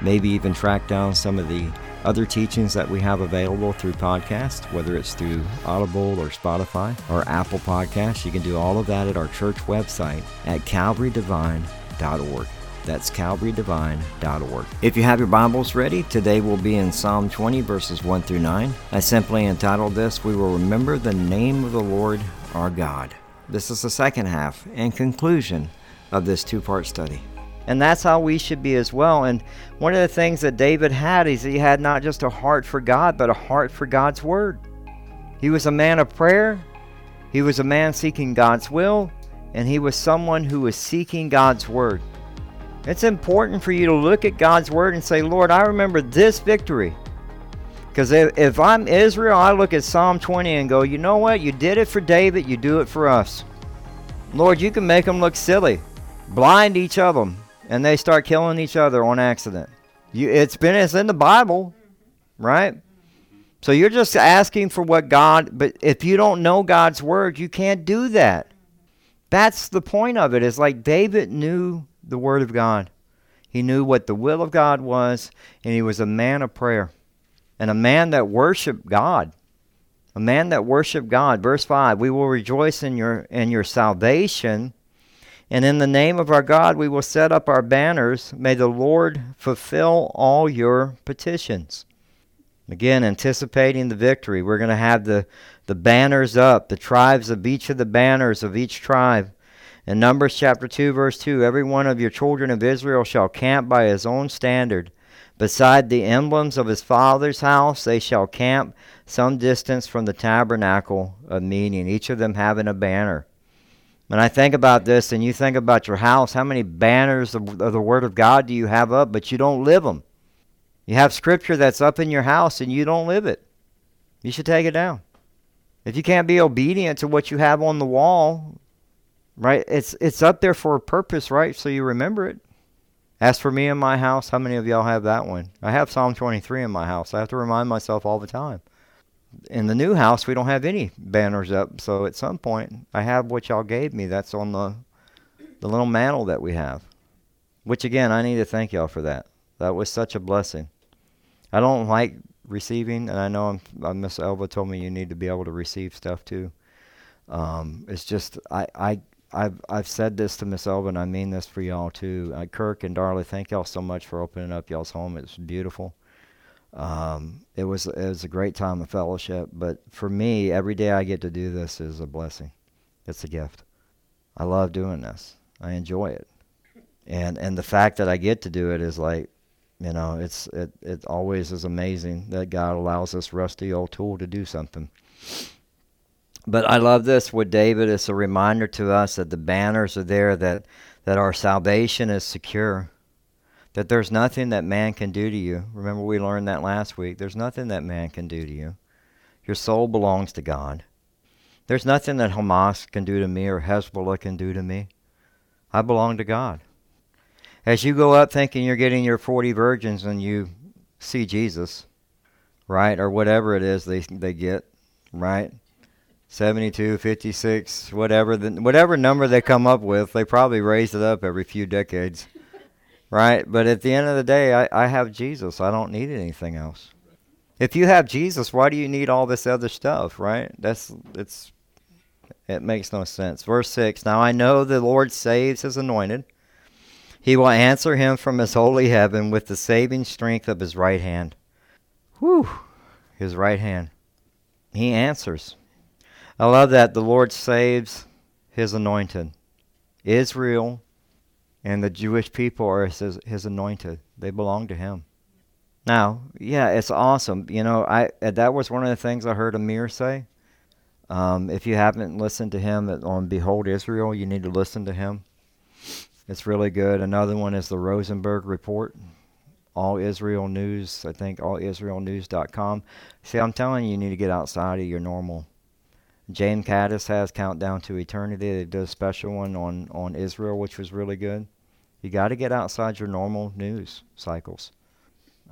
maybe even track down some of the other teachings that we have available through podcast, whether it's through Audible or Spotify or Apple Podcasts. You can do all of that at our church website at calvarydevine.org. That's calvarydevine.org. If you have your Bibles ready, today we'll be in Psalm 20, verses 1 through 9. I simply entitled this, We Will Remember the Name of the Lord our God. This is the second half and conclusion of this two part study. And that's how we should be as well. And one of the things that David had is he had not just a heart for God, but a heart for God's Word. He was a man of prayer, he was a man seeking God's will, and he was someone who was seeking God's Word. It's important for you to look at God's Word and say, Lord, I remember this victory. Because if, I'm Israel, I look at Psalm 20 and go, you know what? You did it for David, you do it for us. Lord, you can make them look silly. Blind each of them and they start killing each other on accident. You, it's been it's in the Bible, right? So you're just asking for what God, but if you don't know God's word, you can't do that. That's the point of it. it. Is like David knew the word of God. He knew what the will of God was, and he was a man of prayer and a man that worshiped God. A man that worshiped God. Verse 5, we will rejoice in your in your salvation and in the name of our God, we will set up our banners. May the Lord fulfill all your petitions. Again, anticipating the victory, we're going to have the, the banners up, the tribes of each of the banners of each tribe. In Numbers chapter 2, verse 2 Every one of your children of Israel shall camp by his own standard. Beside the emblems of his father's house, they shall camp some distance from the tabernacle of meeting, each of them having a banner. When I think about this and you think about your house, how many banners of, of the Word of God do you have up, but you don't live them? You have Scripture that's up in your house and you don't live it. You should take it down. If you can't be obedient to what you have on the wall, right? It's it's up there for a purpose, right? So you remember it. As for me and my house, how many of y'all have that one? I have Psalm 23 in my house. I have to remind myself all the time in the new house we don't have any banners up so at some point i have what y'all gave me that's on the the little mantle that we have which again i need to thank y'all for that that was such a blessing i don't like receiving and i know I'm, uh, miss elva told me you need to be able to receive stuff too um, it's just i i I've I've said this to Miss Elva, and I mean this for y'all too. Uh, Kirk and Darla, thank y'all so much for opening up y'all's home. It's beautiful. Um, it was it was a great time of fellowship, but for me, every day I get to do this is a blessing. It's a gift. I love doing this. I enjoy it, and and the fact that I get to do it is like, you know, it's it it always is amazing that God allows this rusty old tool to do something. But I love this with David. It's a reminder to us that the banners are there, that that our salvation is secure that there's nothing that man can do to you. Remember, we learned that last week. There's nothing that man can do to you. Your soul belongs to God. There's nothing that Hamas can do to me or Hezbollah can do to me. I belong to God. As you go up thinking you're getting your 40 virgins and you see Jesus, right, or whatever it is they, they get, right? 72, 56, whatever the, whatever number they come up with, they probably raise it up every few decades right? But at the end of the day, I, I have Jesus. I don't need anything else. If you have Jesus, why do you need all this other stuff, right? That's it's it makes no sense. Verse 6 Now I know the Lord saves his anointed. He will answer him from his holy heaven with the saving strength of his right hand. Whew, his right hand. He answers. I love that the Lord saves his anointed. Israel and the Jewish people are his, his anointed. They belong to him. Now, yeah, it's awesome. You know, I that was one of the things I heard Amir say. Um, if you haven't listened to him on Behold Israel, you need to listen to him. It's really good. Another one is the Rosenberg Report. All Israel News, I think allisraelnews.com. See, I'm telling you, you need to get outside of your normal. James Caddis has Countdown to Eternity. They did a special one on, on Israel, which was really good. You got to get outside your normal news cycles.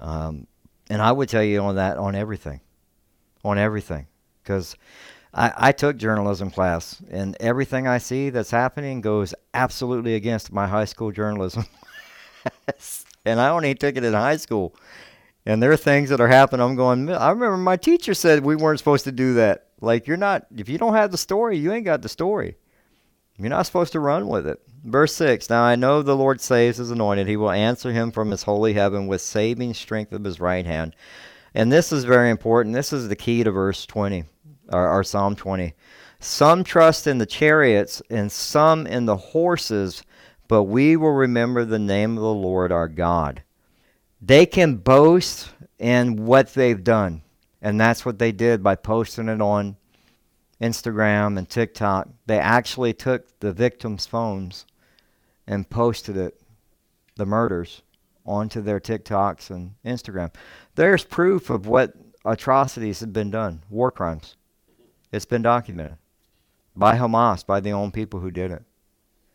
Um, and I would tell you on that, on everything. On everything. Because I, I took journalism class, and everything I see that's happening goes absolutely against my high school journalism. and I only took it in high school. And there are things that are happening. I'm going, I remember my teacher said we weren't supposed to do that. Like, you're not, if you don't have the story, you ain't got the story. You're not supposed to run with it. Verse 6 Now I know the Lord saves his anointed. He will answer him from his holy heaven with saving strength of his right hand. And this is very important. This is the key to verse 20 or, or Psalm 20. Some trust in the chariots and some in the horses, but we will remember the name of the Lord our God. They can boast in what they've done, and that's what they did by posting it on Instagram and TikTok. They actually took the victims' phones and posted it, the murders, onto their TikToks and Instagram. There's proof of what atrocities have been done, war crimes. It's been documented by Hamas, by the own people who did it.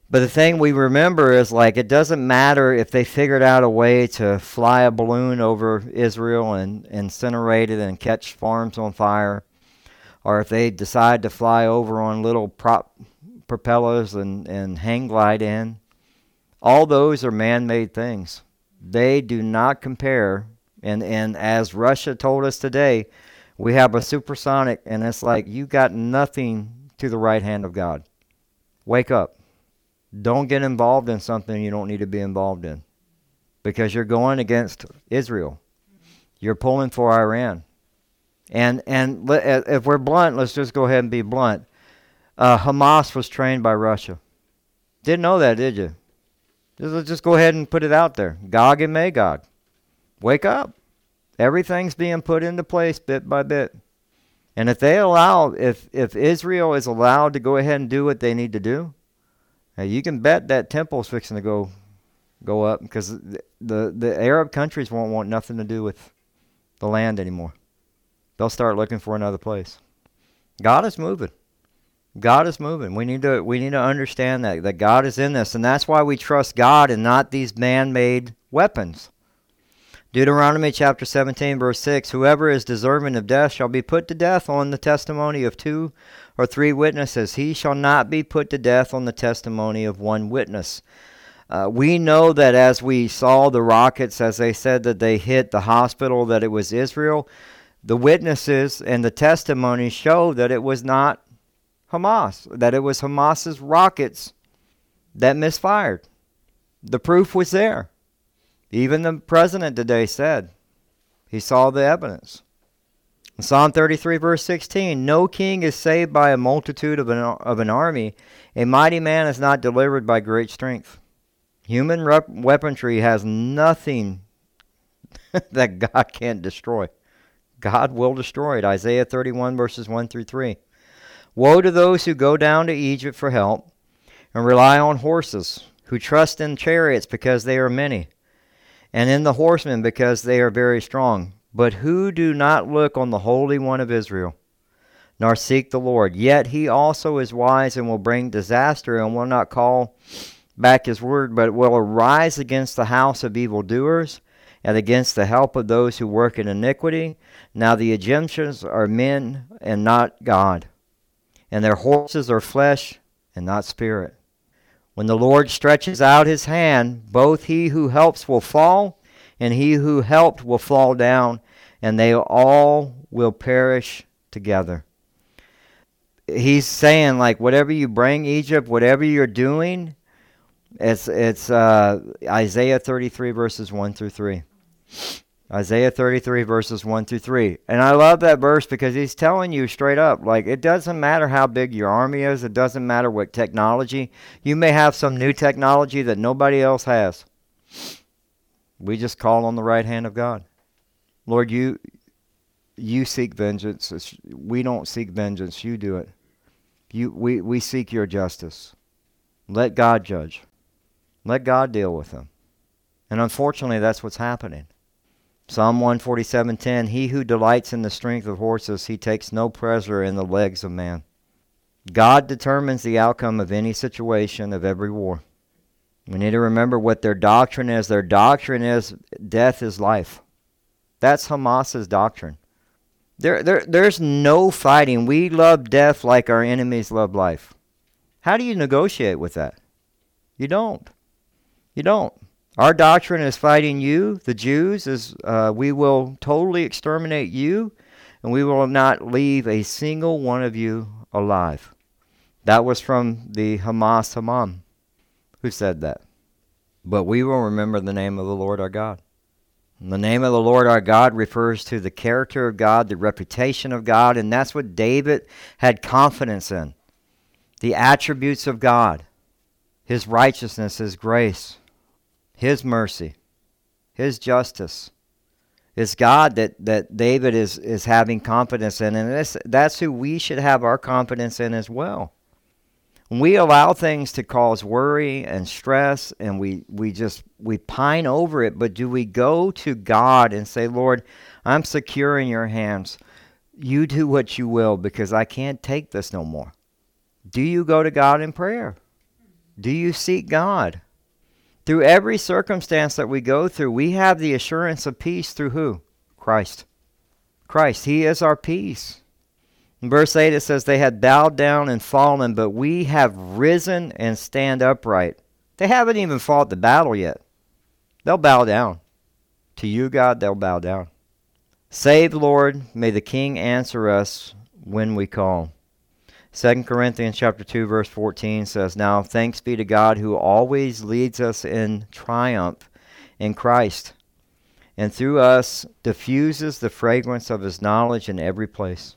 But the thing we remember is like it doesn't matter if they figured out a way to fly a balloon over Israel and incinerate it and catch farms on fire, or if they decide to fly over on little prop propellers and, and hang glide in. All those are man made things. They do not compare. And, and as Russia told us today, we have a supersonic, and it's like you got nothing to the right hand of God. Wake up. Don't get involved in something you don't need to be involved in because you're going against Israel. You're pulling for Iran. And and if we're blunt, let's just go ahead and be blunt. Uh, Hamas was trained by Russia. Didn't know that, did you? Just, just go ahead and put it out there. Gog and Magog. Wake up. Everything's being put into place bit by bit. And if they allow, if, if Israel is allowed to go ahead and do what they need to do, you can bet that temple's fixing to go go up because the, the Arab countries won't want nothing to do with the land anymore. They'll start looking for another place. God is moving. God is moving. We need to we need to understand that that God is in this, and that's why we trust God and not these man-made weapons. Deuteronomy chapter 17, verse 6 Whoever is deserving of death shall be put to death on the testimony of two or three witnesses. He shall not be put to death on the testimony of one witness. Uh, we know that as we saw the rockets, as they said that they hit the hospital, that it was Israel. The witnesses and the testimony show that it was not Hamas, that it was Hamas's rockets that misfired. The proof was there. Even the president today said he saw the evidence. In Psalm 33, verse 16 No king is saved by a multitude of an, of an army, a mighty man is not delivered by great strength. Human rep- weaponry has nothing that God can't destroy. God will destroy it. Isaiah 31, verses 1 through 3. Woe to those who go down to Egypt for help and rely on horses, who trust in chariots because they are many and in the horsemen because they are very strong, but who do not look on the Holy One of Israel, nor seek the Lord. Yet he also is wise and will bring disaster and will not call back his word, but will arise against the house of evildoers and against the help of those who work in iniquity. Now the Egyptians are men and not God, and their horses are flesh and not spirit. When the Lord stretches out his hand, both he who helps will fall, and he who helped will fall down, and they all will perish together. He's saying, like, whatever you bring Egypt, whatever you're doing, it's, it's uh, Isaiah 33, verses 1 through 3. Isaiah 33, verses 1 through 3. And I love that verse because he's telling you straight up like, it doesn't matter how big your army is, it doesn't matter what technology. You may have some new technology that nobody else has. We just call on the right hand of God. Lord, you you seek vengeance. we don't seek vengeance. You do it. You, we, we seek your justice. Let God judge. Let God deal with them. And unfortunately, that's what's happening. Psalm 147:10 He who delights in the strength of horses, he takes no pleasure in the legs of man. God determines the outcome of any situation, of every war. We need to remember what their doctrine is. Their doctrine is death is life. That's Hamas's doctrine. There, there, there's no fighting. We love death like our enemies love life. How do you negotiate with that? You don't. You don't. Our doctrine is fighting you, the Jews, is uh, we will totally exterminate you, and we will not leave a single one of you alive. That was from the Hamas Hamam who said that. But we will remember the name of the Lord our God. And the name of the Lord our God refers to the character of God, the reputation of God, and that's what David had confidence in. The attributes of God, his righteousness, his grace, his mercy, His justice. It's God that, that David is, is having confidence in, and this, that's who we should have our confidence in as well. When we allow things to cause worry and stress, and we, we just we pine over it, but do we go to God and say, Lord, I'm secure in your hands. You do what you will because I can't take this no more. Do you go to God in prayer? Do you seek God? Through every circumstance that we go through, we have the assurance of peace through who? Christ. Christ. He is our peace. In verse 8 it says, They had bowed down and fallen, but we have risen and stand upright. They haven't even fought the battle yet. They'll bow down. To you, God, they'll bow down. Save, Lord, may the King answer us when we call. 2 Corinthians chapter 2 verse 14 says, "Now thanks be to God who always leads us in triumph in Christ, and through us diffuses the fragrance of his knowledge in every place."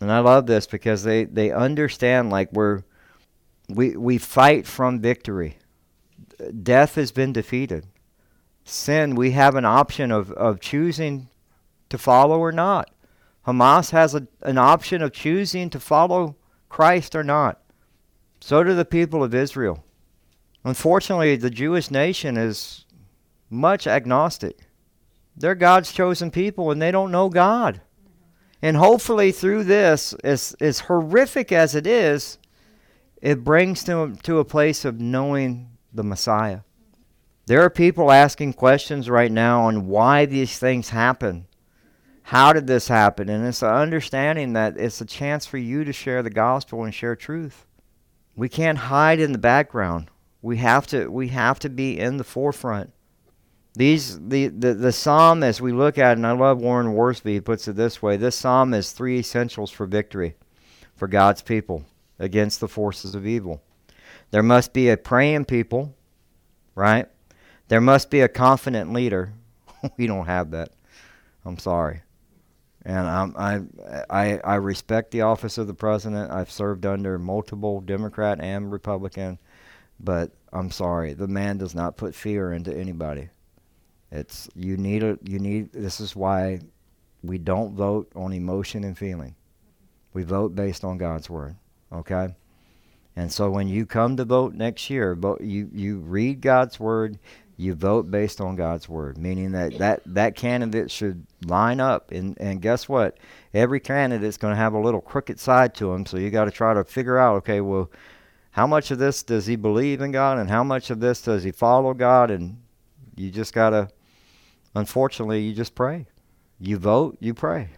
And I love this because they they understand like we're we we fight from victory. Death has been defeated. Sin, we have an option of, of choosing to follow or not. Hamas has a, an option of choosing to follow Christ or not. So do the people of Israel. Unfortunately, the Jewish nation is much agnostic. They're God's chosen people and they don't know God. And hopefully, through this, as, as horrific as it is, it brings them to a place of knowing the Messiah. There are people asking questions right now on why these things happen. How did this happen? And it's an understanding that it's a chance for you to share the gospel and share truth. We can't hide in the background. We have to we have to be in the forefront. These the, the, the psalm as we look at and I love Warren Wiersbe, he puts it this way. This psalm is three essentials for victory for God's people against the forces of evil. There must be a praying people, right? There must be a confident leader. we don't have that. I'm sorry. And I'm, I, I, I respect the office of the president. I've served under multiple Democrat and Republican, but I'm sorry, the man does not put fear into anybody. It's you need a you need. This is why we don't vote on emotion and feeling. We vote based on God's word. Okay. And so when you come to vote next year, vote, you, you read God's word, you vote based on God's word, meaning that that, that candidate should line up. And, and guess what? Every candidate's going to have a little crooked side to him. So you got to try to figure out, okay, well, how much of this does he believe in God and how much of this does he follow God? And you just got to, unfortunately, you just pray. You vote, you pray.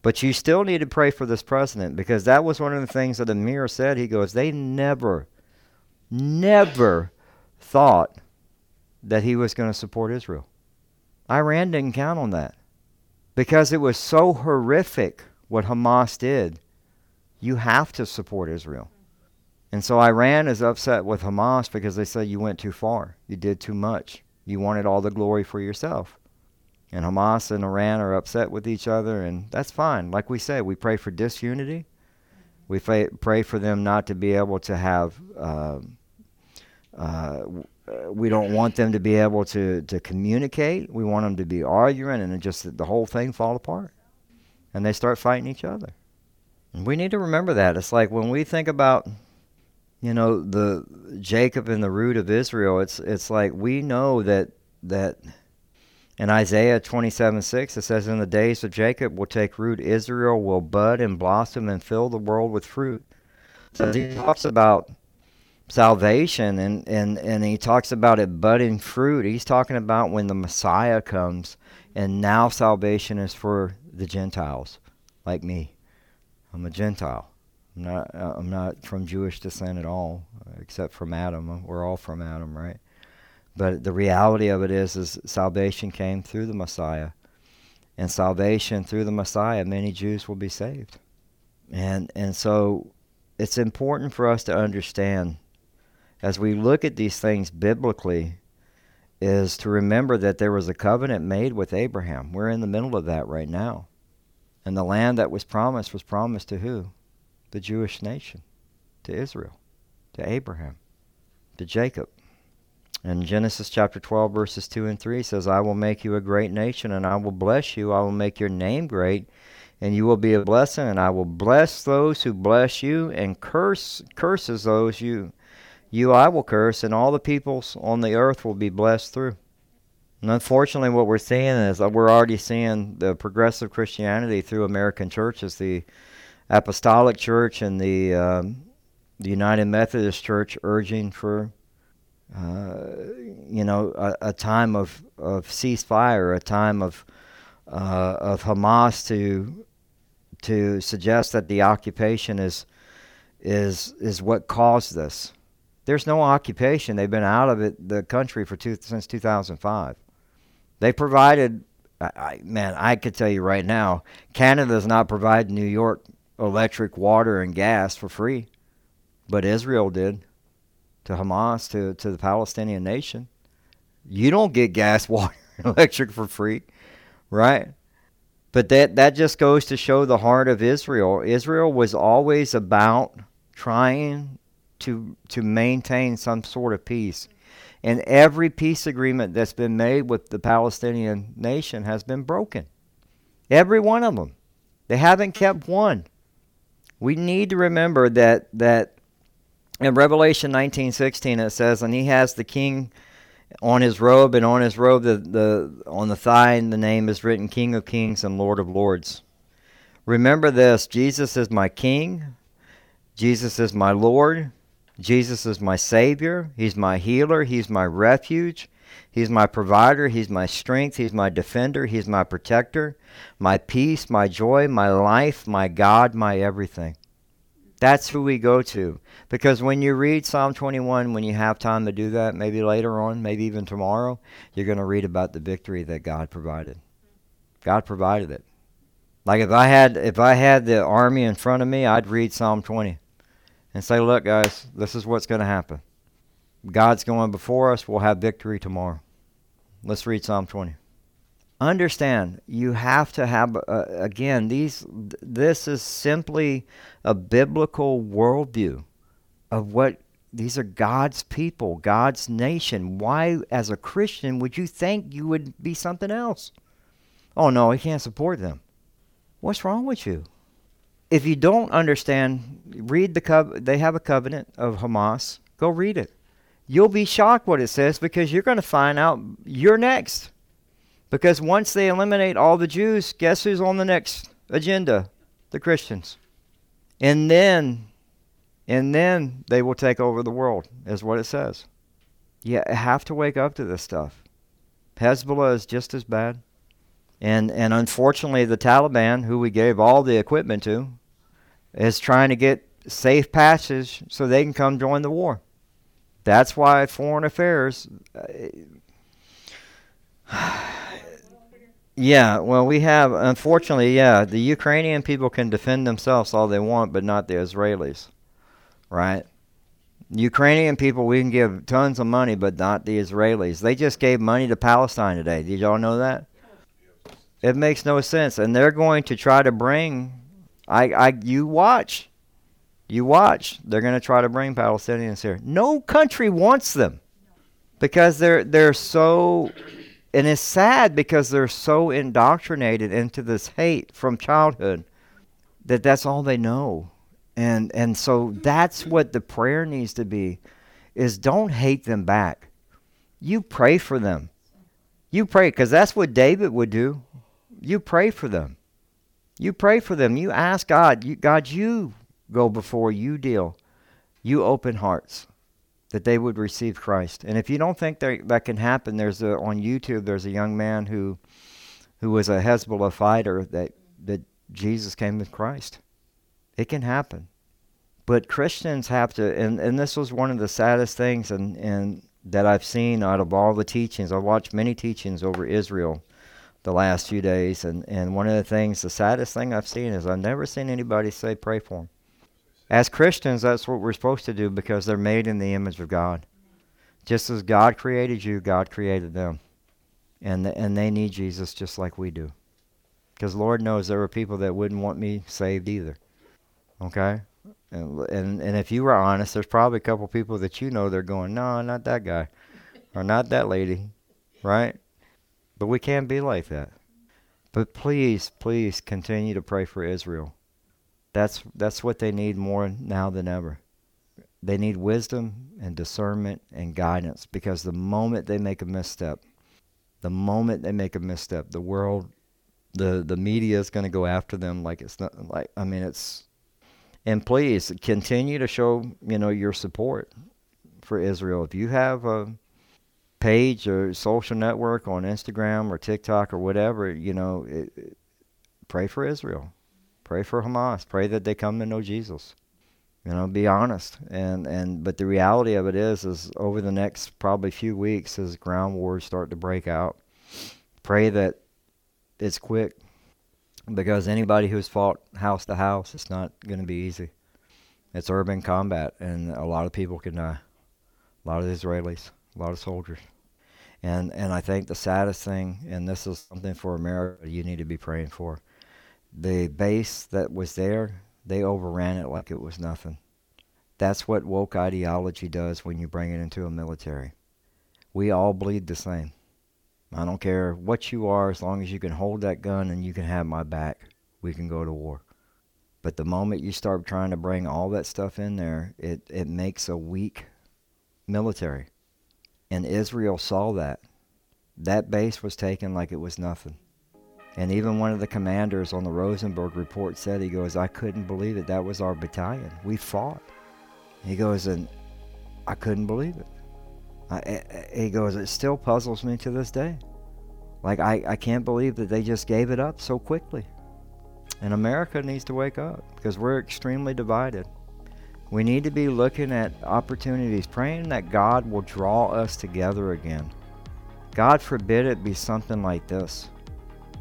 But you still need to pray for this president because that was one of the things that Amir said. He goes, they never, never thought that he was going to support Israel. Iran didn't count on that because it was so horrific what Hamas did. You have to support Israel. And so Iran is upset with Hamas because they say you went too far. You did too much. You wanted all the glory for yourself. And Hamas and Iran are upset with each other, and that's fine. Like we said, we pray for disunity. We pray for them not to be able to have. Uh, uh, we don't want them to be able to, to communicate. We want them to be arguing, and just the whole thing fall apart, and they start fighting each other. And we need to remember that. It's like when we think about you know the Jacob and the root of Israel. It's it's like we know that that in Isaiah 27 6 it says, "In the days of Jacob will take root, Israel will bud and blossom and fill the world with fruit." So he talks about salvation and, and, and he talks about it budding fruit. He's talking about when the Messiah comes and now salvation is for the Gentiles, like me. I'm a Gentile. I'm not, uh, I'm not from Jewish descent at all, except from Adam. We're all from Adam, right? But the reality of it is, is salvation came through the Messiah, and salvation through the Messiah, many Jews will be saved, and and so it's important for us to understand as we look at these things biblically is to remember that there was a covenant made with Abraham. We're in the middle of that right now. And the land that was promised was promised to who? the Jewish nation, to Israel, to Abraham, to Jacob. In Genesis chapter 12, verses 2 and 3 says, I will make you a great nation, and I will bless you. I will make your name great, and you will be a blessing, and I will bless those who bless you, and curse curses those you you I will curse, and all the peoples on the earth will be blessed through. And unfortunately, what we're seeing is that we're already seeing the progressive Christianity through American churches, the Apostolic Church and the um, the United Methodist Church urging for uh, you know a, a, time of, of ceasefire, a time of uh, of Hamas to to suggest that the occupation is is is what caused this. There's no occupation. They've been out of it the country for two, since 2005. They provided. I, man, I could tell you right now, Canada does not provide New York electric, water, and gas for free, but Israel did to Hamas, to, to the Palestinian nation. You don't get gas, water, electric for free, right? But that, that just goes to show the heart of Israel. Israel was always about trying to, to maintain some sort of peace. And every peace agreement that's been made with the Palestinian nation has been broken. Every one of them. They haven't kept one we need to remember that that in Revelation 19:16 it says, "And he has the king on his robe, and on his robe the, the on the thigh the name is written King of Kings and Lord of Lords." Remember this: Jesus is my King. Jesus is my Lord. Jesus is my Savior. He's my healer. He's my refuge. He's my provider. He's my strength. He's my defender. He's my protector, my peace, my joy, my life, my God, my everything. That's who we go to. Because when you read Psalm 21, when you have time to do that, maybe later on, maybe even tomorrow, you're going to read about the victory that God provided. God provided it. Like if I had if I had the army in front of me, I'd read Psalm 20 and say, "Look, guys, this is what's going to happen." God's going before us. We'll have victory tomorrow. Let's read Psalm 20. Understand, you have to have uh, again these. This is simply a biblical worldview of what these are God's people, God's nation. Why, as a Christian, would you think you would be something else? Oh no, we can't support them. What's wrong with you? If you don't understand, read the cov- they have a covenant of Hamas. Go read it you'll be shocked what it says because you're going to find out you're next. Because once they eliminate all the Jews, guess who's on the next agenda? The Christians. And then and then they will take over the world, is what it says. You have to wake up to this stuff. Hezbollah is just as bad. And and unfortunately the Taliban, who we gave all the equipment to, is trying to get safe passage so they can come join the war. That's why foreign affairs. Uh, yeah, well, we have, unfortunately, yeah, the Ukrainian people can defend themselves all they want, but not the Israelis, right? Ukrainian people, we can give tons of money, but not the Israelis. They just gave money to Palestine today. Did y'all know that? It makes no sense, and they're going to try to bring. I, I, you watch, you watch. They're going to try to bring Palestinians here. No country wants them, because they're they're so, and it's sad because they're so indoctrinated into this hate from childhood that that's all they know, and and so that's what the prayer needs to be, is don't hate them back. You pray for them. You pray because that's what David would do you pray for them. You pray for them. You ask God, you, God, you go before you deal. You open hearts that they would receive Christ. And if you don't think that that can happen, there's a, on YouTube there's a young man who who was a Hezbollah fighter that that Jesus came with Christ. It can happen. But Christians have to and, and this was one of the saddest things and, and that I've seen out of all the teachings. I've watched many teachings over Israel the last few days. And, and one of the things, the saddest thing I've seen is I've never seen anybody say, pray for them. As Christians, that's what we're supposed to do because they're made in the image of God. Just as God created you, God created them. And, the, and they need Jesus just like we do. Because Lord knows there are people that wouldn't want me saved either. Okay? And, and, and if you were honest, there's probably a couple people that you know they're going, no, not that guy. Or not that lady. Right? But we can't be like that. But please, please continue to pray for Israel. That's that's what they need more now than ever. They need wisdom and discernment and guidance because the moment they make a misstep, the moment they make a misstep, the world the the media is going to go after them like it's not like I mean it's and please continue to show, you know, your support for Israel. If you have a page or social network on Instagram or TikTok or whatever, you know, it, it, pray for Israel. Pray for Hamas. Pray that they come to know Jesus. You know, be honest. And and but the reality of it is is over the next probably few weeks as ground wars start to break out, pray that it's quick because anybody who's fought house to house, it's not going to be easy. It's urban combat, and a lot of people can die. A lot of Israelis, a lot of soldiers. And and I think the saddest thing, and this is something for America, you need to be praying for. The base that was there, they overran it like it was nothing. That's what woke ideology does when you bring it into a military. We all bleed the same. I don't care what you are, as long as you can hold that gun and you can have my back, we can go to war. But the moment you start trying to bring all that stuff in there, it, it makes a weak military. And Israel saw that. That base was taken like it was nothing. And even one of the commanders on the Rosenberg report said, he goes, I couldn't believe it. That was our battalion. We fought. He goes, and I couldn't believe it. I, he goes, it still puzzles me to this day. Like, I, I can't believe that they just gave it up so quickly. And America needs to wake up because we're extremely divided. We need to be looking at opportunities, praying that God will draw us together again. God forbid it be something like this.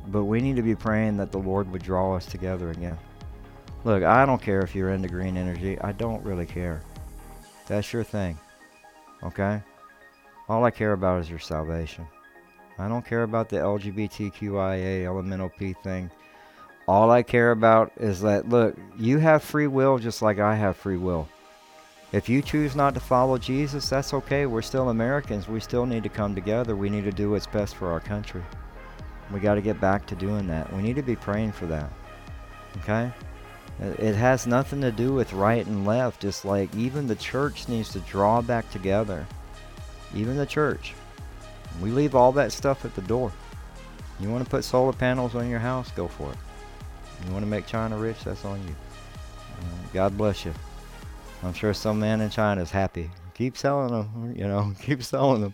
But we need to be praying that the Lord would draw us together again. Look, I don't care if you're into green energy. I don't really care. That's your thing. Okay? All I care about is your salvation. I don't care about the LGBTQIA elemental P thing. All I care about is that, look, you have free will just like I have free will. If you choose not to follow Jesus, that's okay. We're still Americans. We still need to come together. We need to do what's best for our country. We got to get back to doing that. We need to be praying for that. Okay? It has nothing to do with right and left. It's like even the church needs to draw back together. Even the church. We leave all that stuff at the door. You want to put solar panels on your house? Go for it. You want to make China rich? That's on you. Uh, God bless you. I'm sure some man in China is happy. Keep selling them, you know, keep selling them.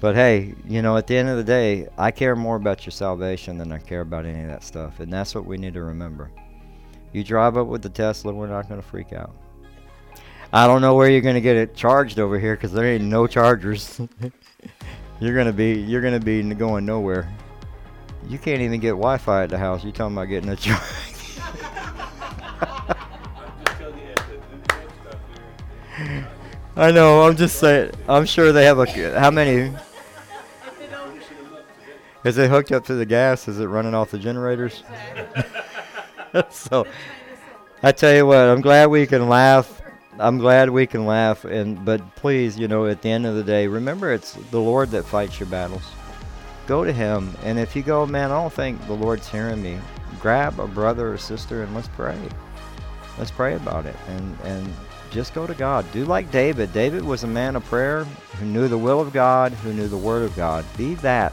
But hey, you know, at the end of the day, I care more about your salvation than I care about any of that stuff. And that's what we need to remember. You drive up with the Tesla, we're not going to freak out. I don't know where you're going to get it charged over here because there ain't no chargers. you're going to be you're going to be going nowhere. You can't even get Wi-Fi at the house. You talking about getting a charge? I know. I'm just saying. I'm sure they have a. How many? Is it hooked up to the gas? Is it running off the generators? so, I tell you what, I'm glad we can laugh. I'm glad we can laugh, and but please, you know, at the end of the day, remember it's the Lord that fights your battles. Go to Him, and if you go, man, I don't think the Lord's hearing me. Grab a brother or sister and let's pray. Let's pray about it, and and just go to God. Do like David. David was a man of prayer who knew the will of God, who knew the Word of God. Be that